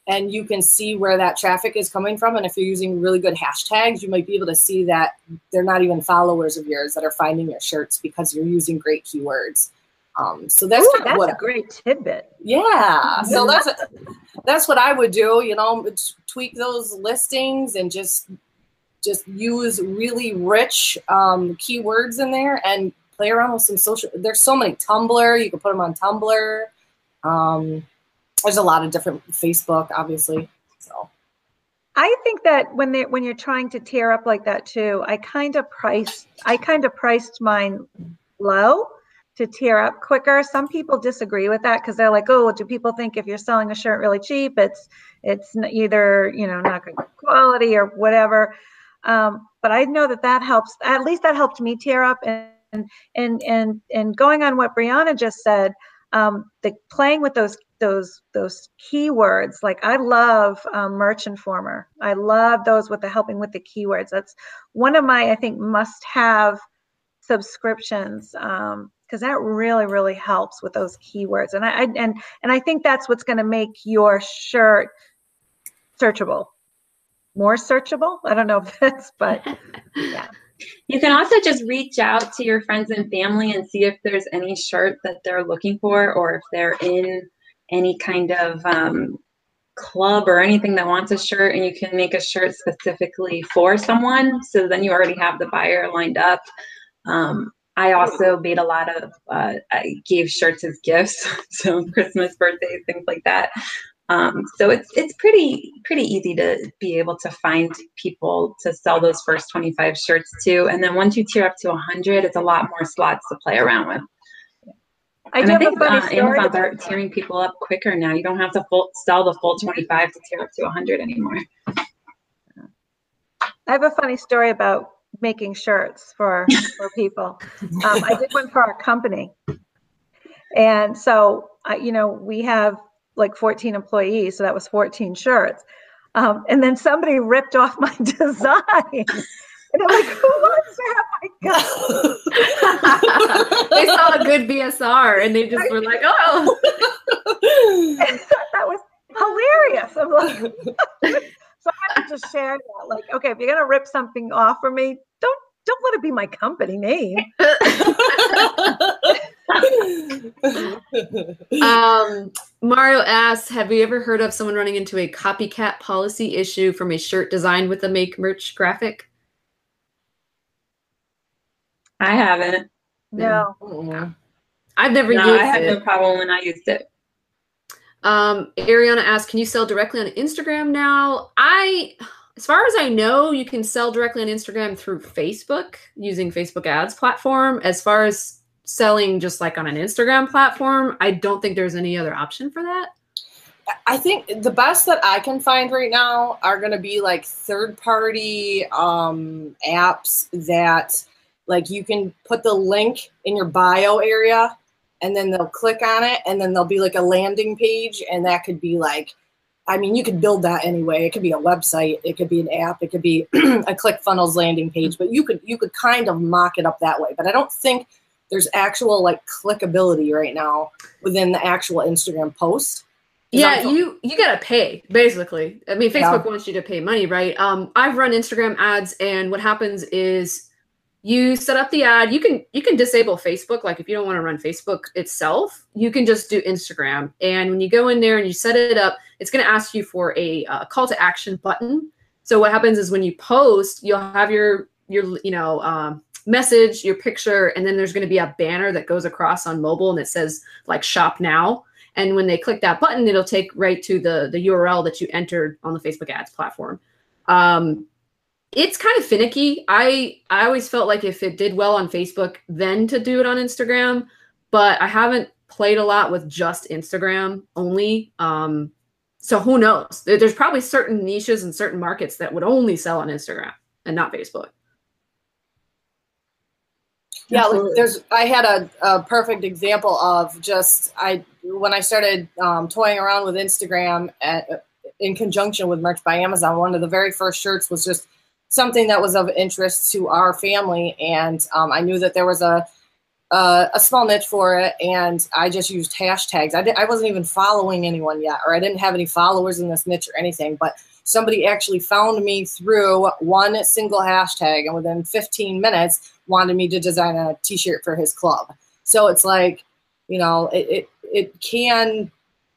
and you can see where that traffic is coming from. And if you're using really good hashtags, you might be able to see that they're not even followers of yours that are finding your shirts because you're using great keywords. Um, so that's, Ooh, that's what, a great tidbit. Yeah. So that's that's what I would do. You know, tweak those listings and just just use really rich um, keywords in there and play around with some social. There's so many Tumblr. You can put them on Tumblr. Um, there's a lot of different Facebook, obviously. So I think that when they when you're trying to tear up like that too, I kind of priced I kind of priced mine low to tear up quicker. Some people disagree with that because they're like, "Oh, do people think if you're selling a shirt really cheap, it's it's either you know not good quality or whatever?" Um, but I know that that helps. At least that helped me tear up. And and and and going on what Brianna just said, um, the playing with those those those keywords like i love um, merch informer i love those with the helping with the keywords. That's one of my i think must have subscriptions um, because that really really helps with those keywords. And i, I and and i think that's what's going to make your shirt searchable. More searchable? I don't know if that's but yeah. You can also just reach out to your friends and family and see if there's any shirt that they're looking for or if they're in any kind of um, club or anything that wants a shirt and you can make a shirt specifically for someone so then you already have the buyer lined up. Um, i also made a lot of uh, i gave shirts as gifts so christmas birthdays things like that. Um, so it's it's pretty pretty easy to be able to find people to sell those first 25 shirts to and then once you tier up to 100 it's a lot more slots to play around with I, and I think uh, Amazon's are tearing people up quicker now. You don't have to full, sell the full 25 to tear up to 100 anymore. I have a funny story about making shirts for for people. Um, I did one for our company, and so I, you know we have like 14 employees, so that was 14 shirts. Um, and then somebody ripped off my design. And I'm like, who wants to have my gun? they saw a good BSR and they just were like, oh. that was hilarious. I'm like, so I had to just share that. Like, okay, if you're gonna rip something off for me, don't don't let it be my company name. um, Mario asks, have you ever heard of someone running into a copycat policy issue from a shirt designed with a make merch graphic? I haven't. No. no. I've never no, used I had it. no problem when I used it. Um, Ariana asked, can you sell directly on Instagram now? I, as far as I know, you can sell directly on Instagram through Facebook using Facebook ads platform. As far as selling just like on an Instagram platform, I don't think there's any other option for that. I think the best that I can find right now are going to be like third party um, apps that like you can put the link in your bio area and then they'll click on it and then there'll be like a landing page and that could be like I mean, you could build that anyway. It could be a website, it could be an app, it could be a ClickFunnels landing page, but you could you could kind of mock it up that way. But I don't think there's actual like clickability right now within the actual Instagram post. Yeah, you you gotta pay basically. I mean, Facebook yeah. wants you to pay money, right? Um, I've run Instagram ads, and what happens is you set up the ad you can you can disable facebook like if you don't want to run facebook itself you can just do instagram and when you go in there and you set it up it's going to ask you for a uh, call to action button so what happens is when you post you'll have your your you know um, message, your picture, and then there's going to be a banner that goes across on mobile and it says like shop now. And when they click that button, it'll take right to the the URL that you entered on the Facebook ads platform. Um, it's kind of finicky. I I always felt like if it did well on Facebook, then to do it on Instagram, but I haven't played a lot with just Instagram only. Um, so who knows? There's probably certain niches and certain markets that would only sell on Instagram and not Facebook. Yeah, like there's. I had a, a perfect example of just I when I started um, toying around with Instagram at, in conjunction with Merch by Amazon. One of the very first shirts was just something that was of interest to our family, and um, I knew that there was a uh, a small niche for it, and I just used hashtags. I, I wasn't even following anyone yet, or I didn't have any followers in this niche or anything, but somebody actually found me through one single hashtag, and within 15 minutes, wanted me to design a T-shirt for his club. So it's like, you know, it it, it can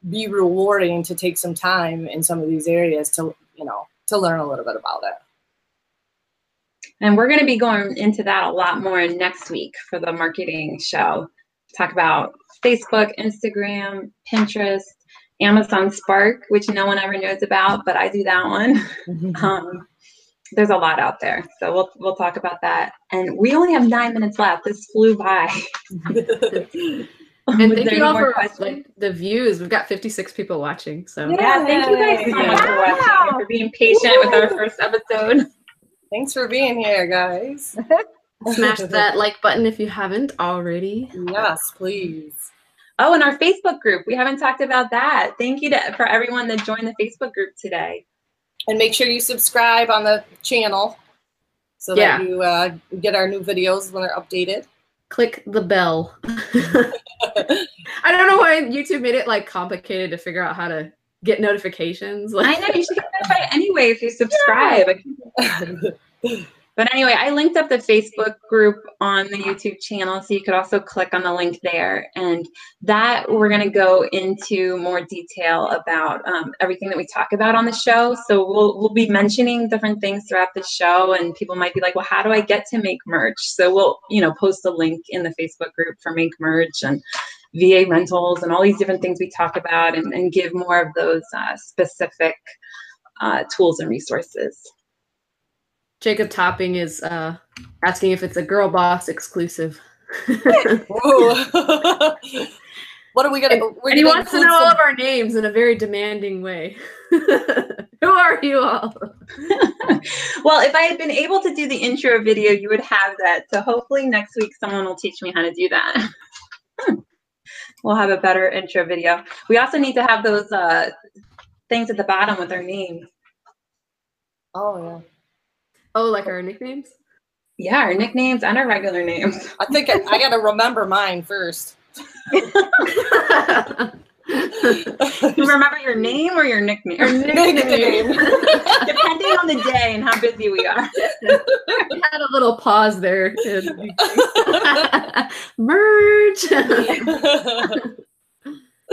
be rewarding to take some time in some of these areas to you know to learn a little bit about it. And we're going to be going into that a lot more next week for the marketing show. Talk about Facebook, Instagram, Pinterest, Amazon Spark, which no one ever knows about, but I do that one. um, there's a lot out there, so we'll we'll talk about that. And we only have nine minutes left. This flew by. and thank you all for like the views. We've got 56 people watching. So yeah, thank you guys so much for watching for being patient with our first episode. Thanks for being here, guys. Smash that like button if you haven't already. Yes, please. Oh, and our Facebook group. We haven't talked about that. Thank you to, for everyone that joined the Facebook group today. And make sure you subscribe on the channel so yeah. that you uh, get our new videos when they're updated. Click the bell. I don't know why YouTube made it like complicated to figure out how to get notifications. Like, I know you should get notified anyway if you subscribe. Yeah. But anyway, I linked up the Facebook group on the YouTube channel, so you could also click on the link there. And that we're going to go into more detail about um, everything that we talk about on the show. So we'll we'll be mentioning different things throughout the show, and people might be like, "Well, how do I get to make merch?" So we'll you know post a link in the Facebook group for make merch and VA rentals and all these different things we talk about, and, and give more of those uh, specific uh, tools and resources. Jacob Topping is uh, asking if it's a girl boss exclusive. what are we gonna? And, and he wants to know some... all of our names in a very demanding way. Who are you all? well, if I had been able to do the intro video, you would have that. So hopefully next week someone will teach me how to do that. we'll have a better intro video. We also need to have those uh, things at the bottom with our names. Oh yeah. Oh, like our nicknames? Yeah, our nicknames and our regular names. I think I, I got to remember mine first. you remember your name or your nickname? Or nickname. Depending on the day and how busy we are. we had a little pause there. Merge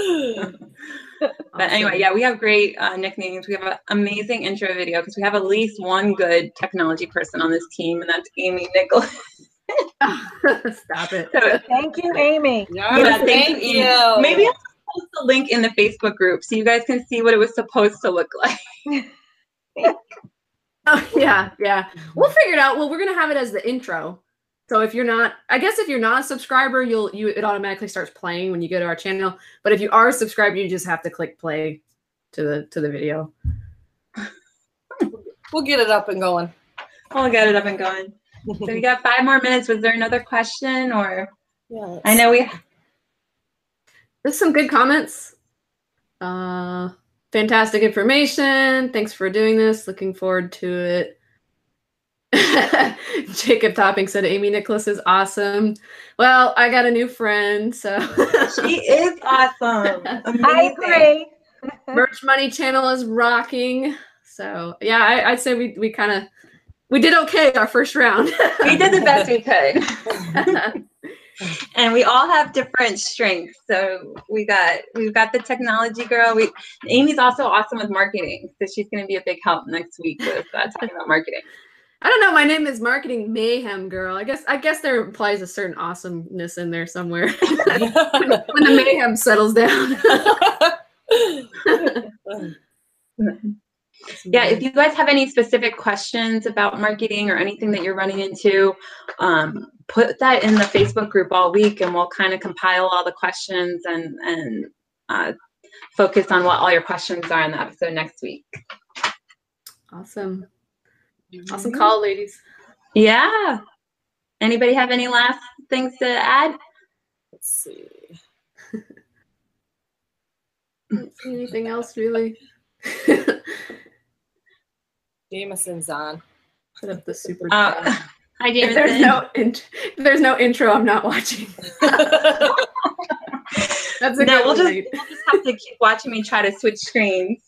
but anyway, yeah, we have great uh, nicknames. We have an amazing intro video because we have at least one good technology person on this team, and that's Amy Nicholas. Stop it. So, thank you, Amy. Yes, yeah, thank, thank you. you. Maybe I'll post the link in the Facebook group so you guys can see what it was supposed to look like. oh, yeah, yeah. We'll figure it out. Well, we're gonna have it as the intro. So if you're not, I guess if you're not a subscriber, you'll you it automatically starts playing when you go to our channel. But if you are a subscriber, you just have to click play to the to the video. We'll get it up and going. We'll get it up and going. so we got five more minutes. Was there another question or? Yeah. I know we. There's some good comments. Uh, fantastic information. Thanks for doing this. Looking forward to it. Jacob Topping said Amy Nicholas is awesome. Well, I got a new friend, so she is awesome. Amazing. I agree. Merch Money channel is rocking. So yeah, I, would say we we kind of we did okay our first round. we did the best we could. and we all have different strengths. So we got we've got the technology girl. We Amy's also awesome with marketing, so she's going to be a big help next week with uh, talking about marketing. I don't know. My name is Marketing Mayhem Girl. I guess I guess there implies a certain awesomeness in there somewhere when the mayhem settles down. Yeah, if you guys have any specific questions about marketing or anything that you're running into, um, put that in the Facebook group all week, and we'll kind of compile all the questions and and uh, focus on what all your questions are in the episode next week. awesome, awesome call, ladies. Yeah. Anybody have any last things to add? Let's see. See anything else really. Jameson's on. Put up the super. Uh, chat. hi, if there's no int- if there's no intro, I'm not watching. That's a No, good we'll just, we'll just have to keep watching me try to switch screens.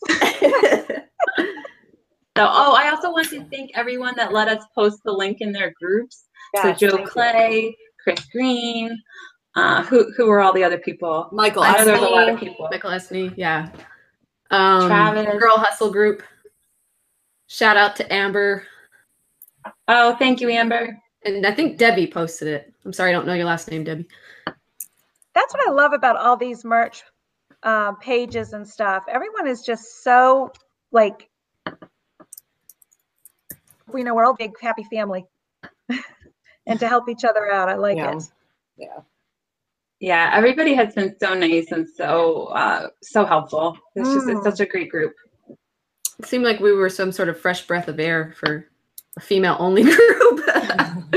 So, oh, I also want to thank everyone that let us post the link in their groups. Yes, so Joe thank you. Clay, Chris Green, uh, who who were all the other people? Michael. I know there's a lot of people. Michael Essany, yeah. Um, Travis. Girl Hustle Group. Shout out to Amber. Oh, thank you, Amber. And I think Debbie posted it. I'm sorry, I don't know your last name, Debbie. That's what I love about all these merch uh, pages and stuff. Everyone is just so like, we know we're all big happy family, and to help each other out. I like Yeah. it. Yeah. Yeah, everybody has been so nice and so uh, so helpful. It's just it's Mm. such a great group. It seemed like we were some sort of fresh breath of air for a female only group.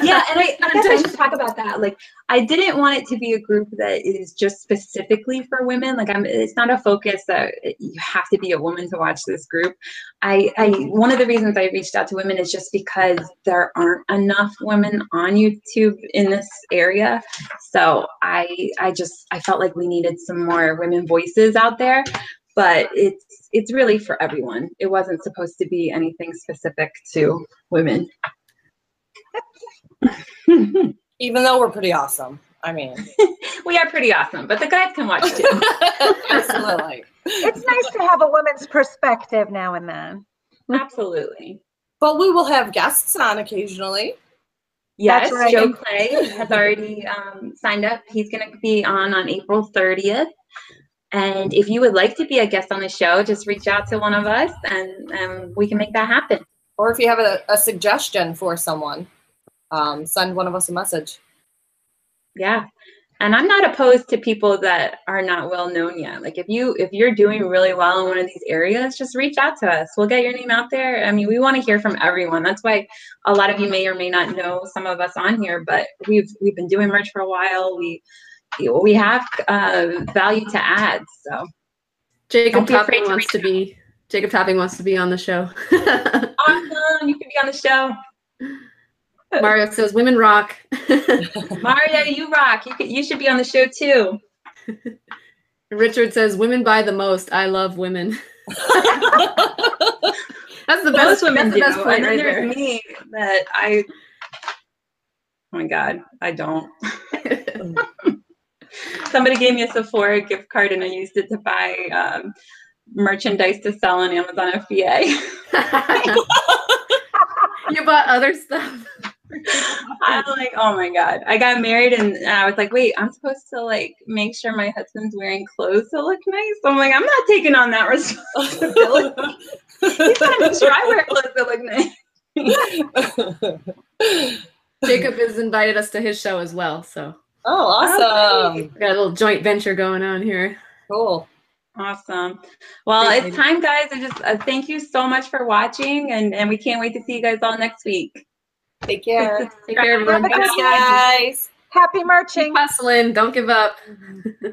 yeah, and I, I guess I should talk about that. Like, I didn't want it to be a group that is just specifically for women. Like, I'm. It's not a focus that you have to be a woman to watch this group. I, I. One of the reasons I reached out to women is just because there aren't enough women on YouTube in this area. So I, I just, I felt like we needed some more women voices out there. But it's, it's really for everyone. It wasn't supposed to be anything specific to women. Even though we're pretty awesome. I mean, we are pretty awesome, but the guys can watch too. absolutely. It's nice to have a woman's perspective now and then. Absolutely. But we will have guests on occasionally. Yes, right. Joe Clay has already um, signed up. He's going to be on on April 30th. And if you would like to be a guest on the show, just reach out to one of us and, and we can make that happen. Or if you have a, a suggestion for someone, um, send one of us a message. Yeah. And I'm not opposed to people that are not well known yet. Like if you if you're doing really well in one of these areas, just reach out to us. We'll get your name out there. I mean, we want to hear from everyone. That's why a lot of you may or may not know some of us on here, but we've we've been doing merch for a while. We we have uh, value to add. So Jacob Don't be afraid Topping to wants to be Jacob Topping wants to be on the show. awesome! You can be on the show. Mario says women rock. Mario, you rock. You could, you should be on the show too. Richard says women buy the most. I love women. That's the Most best. women that's do, the best point and then right there's there. me that I. Oh my god, I don't. Somebody gave me a Sephora gift card and I used it to buy um, merchandise to sell on Amazon FBA. you bought other stuff. I'm like, oh my god. I got married and I was like, wait, I'm supposed to like make sure my husband's wearing clothes to look nice. I'm like, I'm not taking on that responsibility. He's gotta make sure I wear clothes that look nice. Jacob has invited us to his show as well, so oh, awesome. we got a little joint venture going on here. Cool. Awesome. Well, Thanks, it's time, guys. I just uh, thank you so much for watching, and, and we can't wait to see you guys all next week. Take care. Take care, everyone. Have a good Thanks, guys. Happy marching. Keep hustling. Don't give up. Mm-hmm.